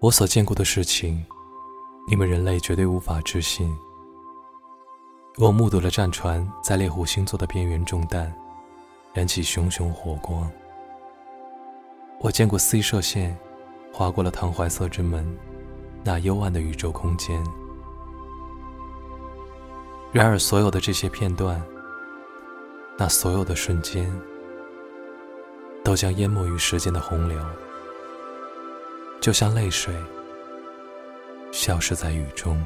我所见过的事情，你们人类绝对无法置信。我目睹了战船在猎户星座的边缘中弹，燃起熊熊火光。我见过 C 射线划过了唐怀瑟之门，那幽暗的宇宙空间。然而，所有的这些片段，那所有的瞬间，都将淹没于时间的洪流，就像泪水，消失在雨中。